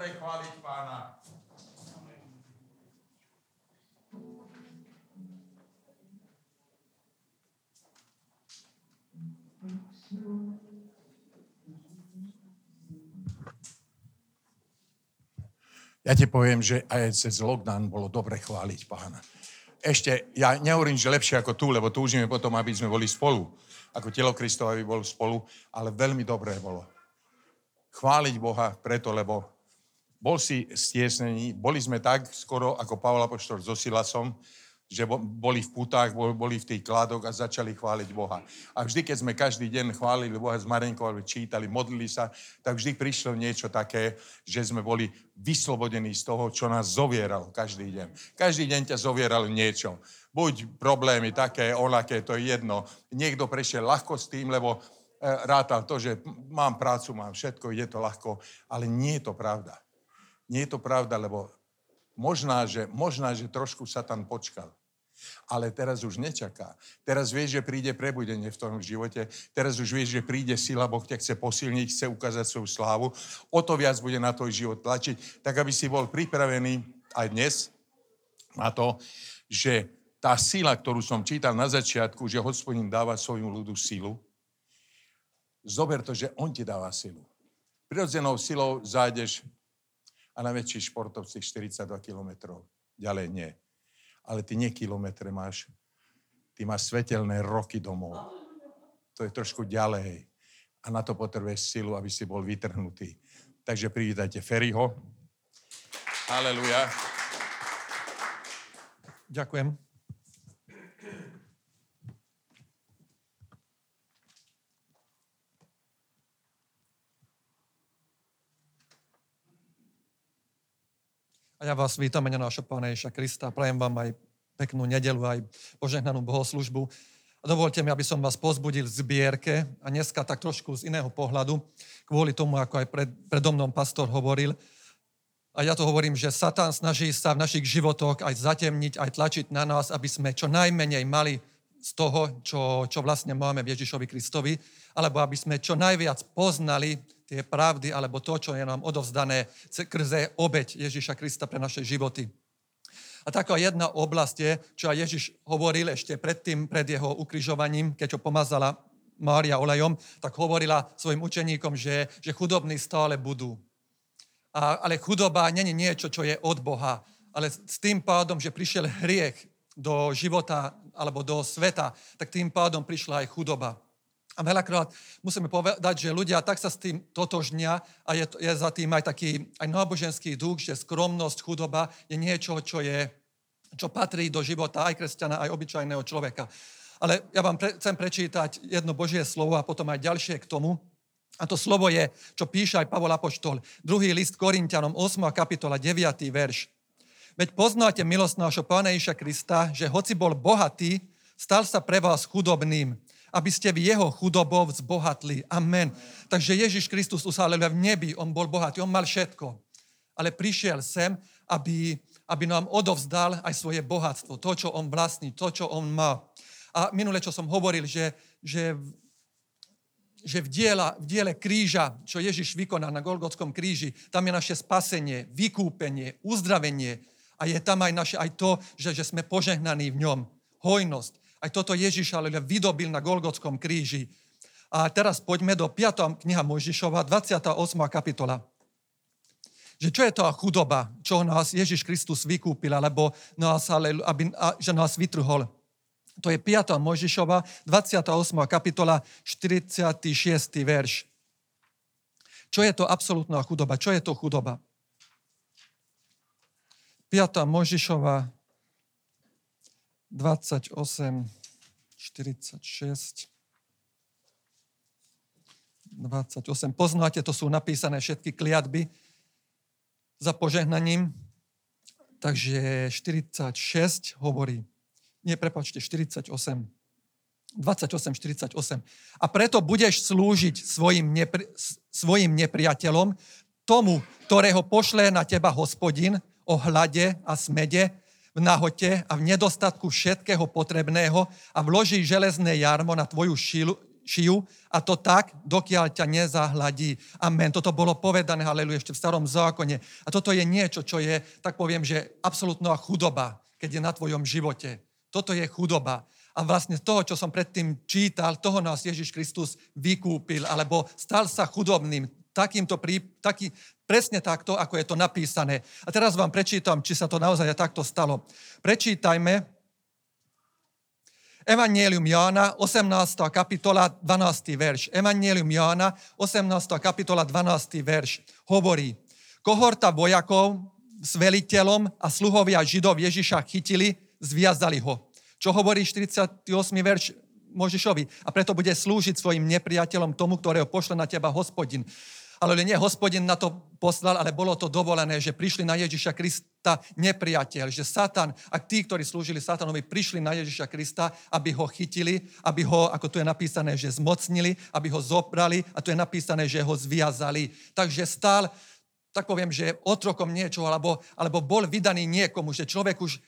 dobre chváliť pána. Ja ti poviem, že aj cez lockdown bolo dobre chváliť pána. Ešte, ja nehovorím, že lepšie ako tu, lebo túžime potom, aby sme boli spolu. Ako telo Kristova by bol spolu, ale veľmi dobré bolo. Chváliť Boha preto, lebo bol si stiesnený, boli sme tak skoro ako Pavla Poštor so Silasom, že boli v putách, boli v tých kladok a začali chváliť Boha. A vždy, keď sme každý deň chválili Boha alebo čítali, modlili sa, tak vždy prišlo niečo také, že sme boli vyslobodení z toho, čo nás zovieralo každý deň. Každý deň ťa zovieralo niečo. Buď problémy také, onaké, to je jedno. Niekto prešiel ľahko s tým, lebo e, rátal to, že mám prácu, mám všetko, je to ľahko, ale nie je to pravda. Nie je to pravda, lebo možná, že, možná, že trošku sa tam počkal ale teraz už nečaká. Teraz vieš, že príde prebudenie v tom živote. Teraz už vieš, že príde sila, Boh ťa chce posilniť, chce ukázať svoju slávu. O to viac bude na tvoj život tlačiť, tak aby si bol pripravený aj dnes na to, že tá sila, ktorú som čítal na začiatku, že hospodin dáva svojmu ľudu silu, zober to, že on ti dáva silu. Prirodzenou silou zájdeš a najväčší športovci 42 kilometrov. Ďalej nie ale ty nie kilometre máš, ty máš svetelné roky domov. To je trošku ďalej. A na to potrebuješ silu, aby si bol vytrhnutý. Takže privítajte Ferryho. Aleluja. Ďakujem. A ja vás vítam mene nášho Pána Ježa Krista. Prajem vám aj peknú nedelu, aj požehnanú bohoslužbu. A dovolte mi, aby som vás pozbudil v zbierke a dneska tak trošku z iného pohľadu, kvôli tomu, ako aj pred, predo mnou pastor hovoril. A ja to hovorím, že Satan snaží sa v našich životoch aj zatemniť, aj tlačiť na nás, aby sme čo najmenej mali z toho, čo, čo vlastne máme v Ježišovi Kristovi, alebo aby sme čo najviac poznali tie pravdy alebo to, čo je nám odovzdané skrze obeď Ježiša Krista pre naše životy. A taká jedna oblasť je, čo aj Ježiš hovoril ešte predtým, pred jeho ukrižovaním, keď ho pomazala Mária olejom, tak hovorila svojim učeníkom, že, že chudobní stále budú. A, ale chudoba není niečo, čo je od Boha, ale s tým pádom, že prišiel hriech do života alebo do sveta, tak tým pádom prišla aj chudoba. A veľakrát musíme povedať, že ľudia tak sa s tým totožnia a je, je za tým aj taký aj náboženský duch, že skromnosť, chudoba je niečo, čo, je, čo patrí do života aj kresťana, aj obyčajného človeka. Ale ja vám pre, chcem prečítať jedno Božie slovo a potom aj ďalšie k tomu. A to slovo je, čo píše aj Pavol Apoštol. Druhý list Korintianom, 8. kapitola, 9. verš. Veď poznáte milosť nášho Pána Iša Krista, že hoci bol bohatý, stal sa pre vás chudobným, aby ste v jeho chudobou zbohatli. Amen. Takže Ježiš Kristus usáleľuje v nebi, on bol bohatý, on mal všetko. Ale prišiel sem, aby, aby nám odovzdal aj svoje bohatstvo, to, čo on vlastní, to, čo on má. A minule, čo som hovoril, že, že, že v, diela, v diele kríža, čo Ježiš vykoná na Golgotskom kríži, tam je naše spasenie, vykúpenie, uzdravenie a je tam aj, naše, aj to, že, že sme požehnaní v ňom. Hojnosť. Aj toto Ježiš ale vydobil na Golgotskom kríži. A teraz poďme do 5. kniha Mojžišova, 28. kapitola. Že čo je to chudoba, čo nás Ježiš Kristus vykúpil, alebo nás, aby, že nás vytrhol. To je 5. Mojžišova, 28. kapitola, 46. verš. Čo je to absolútna chudoba? Čo je to chudoba? 5. Mojžišova, 28, 46, 28. Poznáte, to sú napísané všetky kliatby za požehnaním. Takže 46 hovorí, nie, prepačte, 48. 28, 48. A preto budeš slúžiť svojim, nepri, svojim nepriateľom, tomu, ktorého pošle na teba hospodin o hlade a smede, v nahote a v nedostatku všetkého potrebného a vloží železné jarmo na tvoju šilu, šiju a to tak, dokiaľ ťa nezahladí. Amen. Toto bolo povedané, haleluja, ešte v starom zákone. A toto je niečo, čo je, tak poviem, že absolútna chudoba, keď je na tvojom živote. Toto je chudoba. A vlastne z toho, čo som predtým čítal, toho nás Ježiš Kristus vykúpil, alebo stal sa chudobným. Takýmto prí, taký, presne takto, ako je to napísané. A teraz vám prečítam, či sa to naozaj takto stalo. Prečítajme Evangelium Jána, 18. kapitola, 12. verš. Evangelium Jána, 18. kapitola, 12. verš. Hovorí, kohorta vojakov s veliteľom a sluhovia Židov Ježiša chytili, zviazali ho. Čo hovorí 48. verš Možišovi? A preto bude slúžiť svojim nepriateľom tomu, ktorého pošle na teba hospodin. Ale nie hospodin na to poslal, ale bolo to dovolené, že prišli na Ježiša Krista nepriateľ, že Satan a tí, ktorí slúžili Satanovi, prišli na Ježiša Krista, aby ho chytili, aby ho, ako tu je napísané, že zmocnili, aby ho zobrali a tu je napísané, že ho zviazali. Takže stál tak poviem, že otrokom niečoho, alebo, alebo bol vydaný niekomu, že človek už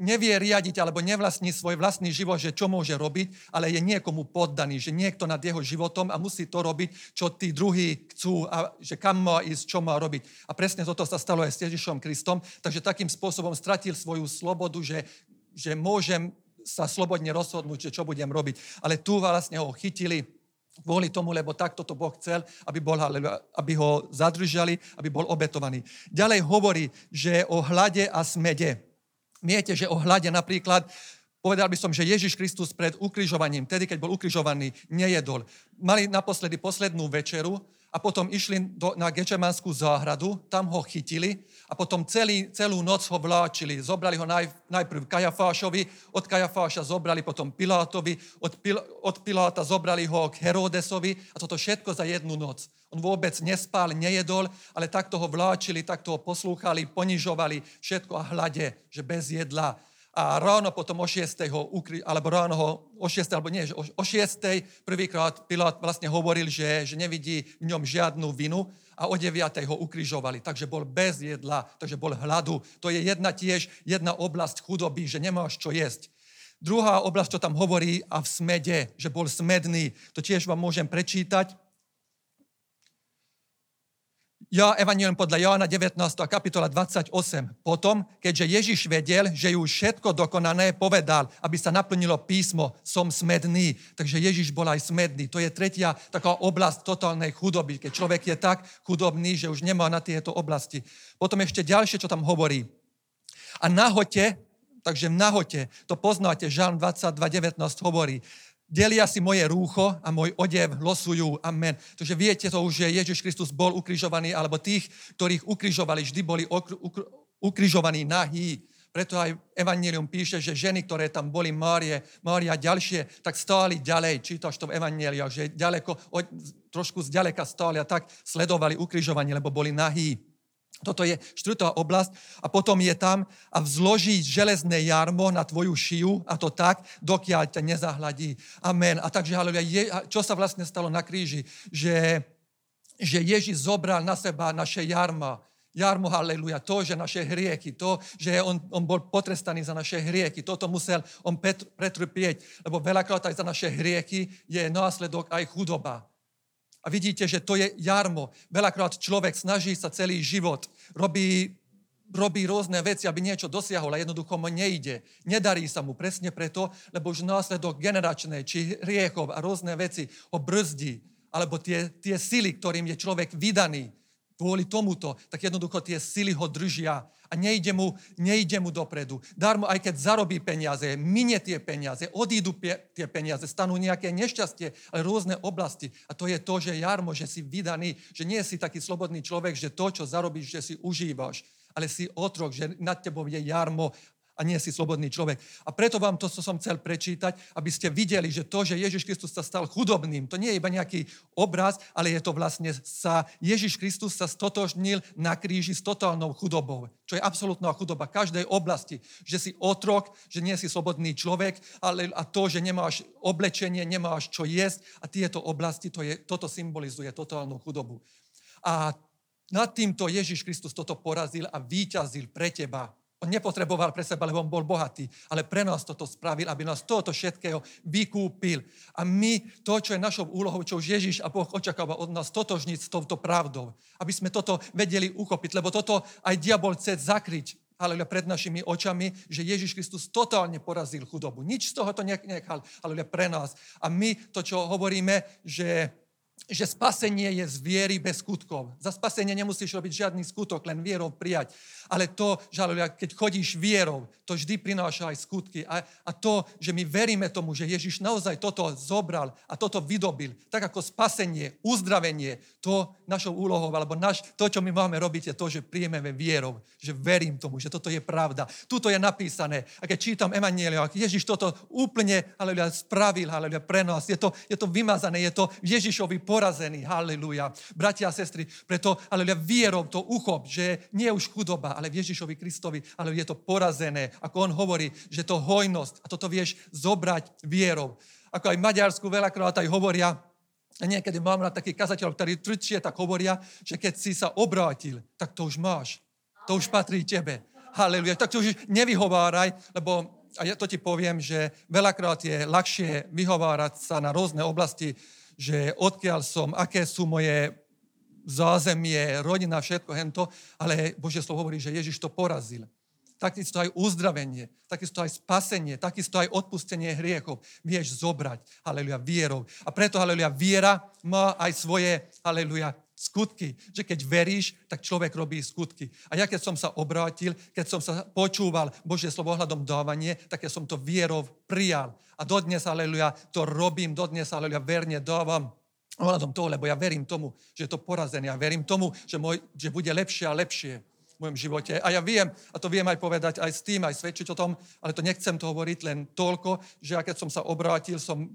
nevie riadiť alebo nevlastní svoj vlastný život, že čo môže robiť, ale je niekomu poddaný, že niekto nad jeho životom a musí to robiť, čo tí druhí chcú a že kam má ísť, čo má robiť. A presne toto sa stalo aj s Ježišom Kristom, takže takým spôsobom stratil svoju slobodu, že, že môžem sa slobodne rozhodnúť, že čo budem robiť. Ale tu vlastne ho chytili kvôli tomu, lebo takto to Boh chcel, aby, bol, aby ho zadržali, aby bol obetovaný. Ďalej hovorí, že o hlade a smede. Viete, že o hlade napríklad Povedal by som, že Ježiš Kristus pred ukrižovaním, tedy keď bol ukrižovaný, nejedol. Mali naposledy poslednú večeru a potom išli do, na Gečemanskú záhradu, tam ho chytili a potom celý, celú noc ho vláčili. Zobrali ho naj, najprv Kajafášovi, od Kajafáša zobrali potom Pilátovi, od, Pil, od Piláta zobrali ho k Herodesovi a toto všetko za jednu noc. On vôbec nespal, nejedol, ale takto ho vláčili, takto ho poslúchali, ponižovali, všetko a hlade, že bez jedla a ráno potom o 6. ho ukry, alebo ráno ho o 6. alebo nie, o, o 6. prvýkrát Pilát vlastne hovoril, že, že nevidí v ňom žiadnu vinu a o 9. ho ukrižovali. Takže bol bez jedla, takže bol hladu. To je jedna tiež, jedna oblasť chudoby, že nemáš čo jesť. Druhá oblasť, čo tam hovorí, a v smede, že bol smedný, to tiež vám môžem prečítať. Ja, Evangelium podľa Jána 19. kapitola 28. Potom, keďže Ježiš vedel, že ju všetko dokonané, povedal, aby sa naplnilo písmo, som smedný. Takže Ježiš bol aj smedný. To je tretia taká oblasť totálnej chudoby, keď človek je tak chudobný, že už nemá na tieto oblasti. Potom ešte ďalšie, čo tam hovorí. A nahote, takže v nahote, to poznáte, Žalm 22.19 hovorí, Delia si moje rúcho a môj odev losujú. Amen. Takže viete to už, že Ježiš Kristus bol ukrižovaný, alebo tých, ktorých ukrižovali, vždy boli ukrižovaní nahý. Preto aj Evangelium píše, že ženy, ktoré tam boli, Márie, Mária ďalšie, tak stáli ďalej. Čítaš to v Evangeliu, že ďaleko, trošku zďaleka stáli a tak sledovali ukrižovanie, lebo boli nahý. Toto je štvrtá oblasť. A potom je tam a vzloží železné jarmo na tvoju šiju a to tak, dokiaľ ťa nezahladí. Amen. A takže, haleluja, čo sa vlastne stalo na kríži? Že, že Ježiš zobral na seba naše jarma. Jarmo, haleluja, to, že naše hriechy, to, že on, on bol potrestaný za naše hriechy, toto musel on pretrpieť, lebo veľakrát aj za naše hriechy je následok aj chudoba. A vidíte, že to je jarmo. Veľakrát človek snaží sa celý život, robí, robí rôzne veci, aby niečo dosiahol a jednoducho mu nejde. Nedarí sa mu presne preto, lebo už následok generačnej či riechov a rôzne veci ho brzdí. Alebo tie, tie sily, ktorým je človek vydaný, kvôli tomuto, tak jednoducho tie sily ho držia a nejde mu, nejde mu dopredu. Darmo, aj keď zarobí peniaze, minie tie peniaze, odídu pie, tie peniaze, stanú nejaké nešťastie, ale rôzne oblasti. A to je to, že jarmo, že si vydaný, že nie si taký slobodný človek, že to, čo zarobíš, že si užívaš, ale si otrok, že nad tebou je jarmo a nie si slobodný človek. A preto vám to som chcel prečítať, aby ste videli, že to, že Ježiš Kristus sa stal chudobným, to nie je iba nejaký obraz, ale je to vlastne sa, Ježiš Kristus sa stotožnil na kríži s totálnou chudobou, čo je absolútna chudoba každej oblasti, že si otrok, že nie si slobodný človek, ale a to, že nemáš oblečenie, nemáš čo jesť a tieto oblasti, to je, toto symbolizuje totálnu chudobu. A nad týmto Ježiš Kristus toto porazil a výťazil pre teba On nepotreboval pre seba, lebo on bol bohatý, ale pre nás toto spravil, aby nás toto všetkého vykúpil. A my, to, čo je našou úlohou, čo už Ježiš a Boh očakáva od nás, totožniť s touto pravdou. Aby sme toto vedeli uchopiť, lebo toto aj diabol chce zakryť ale pred našimi očami, že Ježiš Kristus totálne porazil chudobu. Nič z toho to nechal, ale pre nás. A my to, čo hovoríme, že že spasenie je z viery bez skutkov. Za spasenie nemusíš robiť žiadny skutok, len vierou prijať. Ale to, že keď chodíš vierou, to vždy prináša aj skutky. A, a to, že my veríme tomu, že Ježiš naozaj toto zobral a toto vydobil, tak ako spasenie, uzdravenie, to našou úlohou, alebo naš, to, čo my máme robiť, je to, že príjmeme vierou, že verím tomu, že toto je pravda. Tuto je napísané. A keď čítam Evangelium, Ježiš toto úplne haleluja, spravil haleluja, pre nás. Je to, je to vymazané, je to Ježišovi porazený. Halleluja. Bratia a sestry, preto, halleluja, vierou to uchop, že nie už chudoba, ale v Ježišovi Kristovi, ale je to porazené. Ako on hovorí, že to hojnosť a toto vieš zobrať vierou. Ako aj Maďarsku veľakrát aj hovoria, a niekedy mám na takých kazateľov, ktorí tvrdšie tak hovoria, že keď si sa obrátil, tak to už máš. To už patrí tebe. Halleluja. Tak to už nevyhováraj, lebo a ja to ti poviem, že veľakrát je ľahšie vyhovárať sa na rôzne oblasti že odkiaľ som, aké sú moje zázemie, rodina, všetko hento, ale Božie slovo hovorí, že Ježiš to porazil. Takisto aj uzdravenie, takisto aj spasenie, takisto aj odpustenie hriechov vieš zobrať, haleluja, vierou. A preto, haleluja, viera má aj svoje, haleluja, skutky. Že keď veríš, tak človek robí skutky. A ja keď som sa obrátil, keď som sa počúval Božie slovo ohľadom dávanie, tak ja som to vierou prijal. A dodnes, aleluja, to robím, dodnes, aleluja, verne dávam ohľadom toho, lebo ja verím tomu, že je to porazené. Ja verím tomu, že, môj, že bude lepšie a lepšie v mojom živote. A ja viem, a to viem aj povedať aj s tým, aj svedčiť o tom, ale to nechcem to hovoriť len toľko, že ja keď som sa obrátil, som,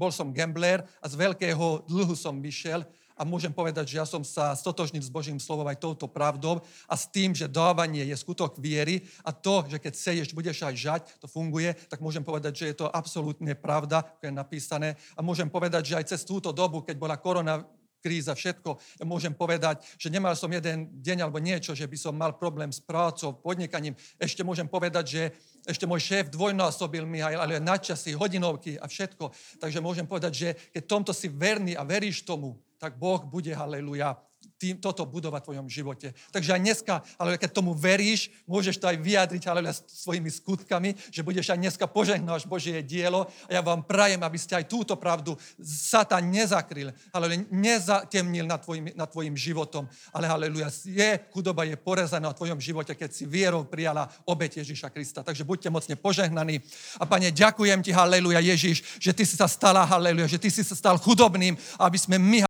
bol som gambler a z veľkého dlhu som vyšiel a môžem povedať, že ja som sa stotožnil s Božím slovom aj touto pravdou a s tým, že dávanie je skutok viery a to, že keď seješ, budeš aj žať, to funguje, tak môžem povedať, že je to absolútne pravda, ako je napísané. A môžem povedať, že aj cez túto dobu, keď bola korona kríza, všetko. Ja môžem povedať, že nemal som jeden deň alebo niečo, že by som mal problém s prácou, podnikaním. Ešte môžem povedať, že ešte môj šéf dvojnásobil mi aj ale nadčasy, hodinovky a všetko. Takže môžem povedať, že keď tomto si verný a veríš tomu, tak Boh bude, haleluja, tým, toto budovať v tvojom živote. Takže aj dneska, ale keď tomu veríš, môžeš to aj vyjadriť ale svojimi skutkami, že budeš aj dneska požehnáš Božie dielo a ja vám prajem, aby ste aj túto pravdu Satan nezakryl, ale nezatemnil nad tvojim, nad tvojim životom. Ale haleluja, je, chudoba je porezaná v tvojom živote, keď si vierou prijala obete Ježiša Krista. Takže buďte mocne požehnaní. A pane, ďakujem ti, haleluja Ježiš, že ty si sa stala, haleluja, že ty si sa stal chudobným, aby sme my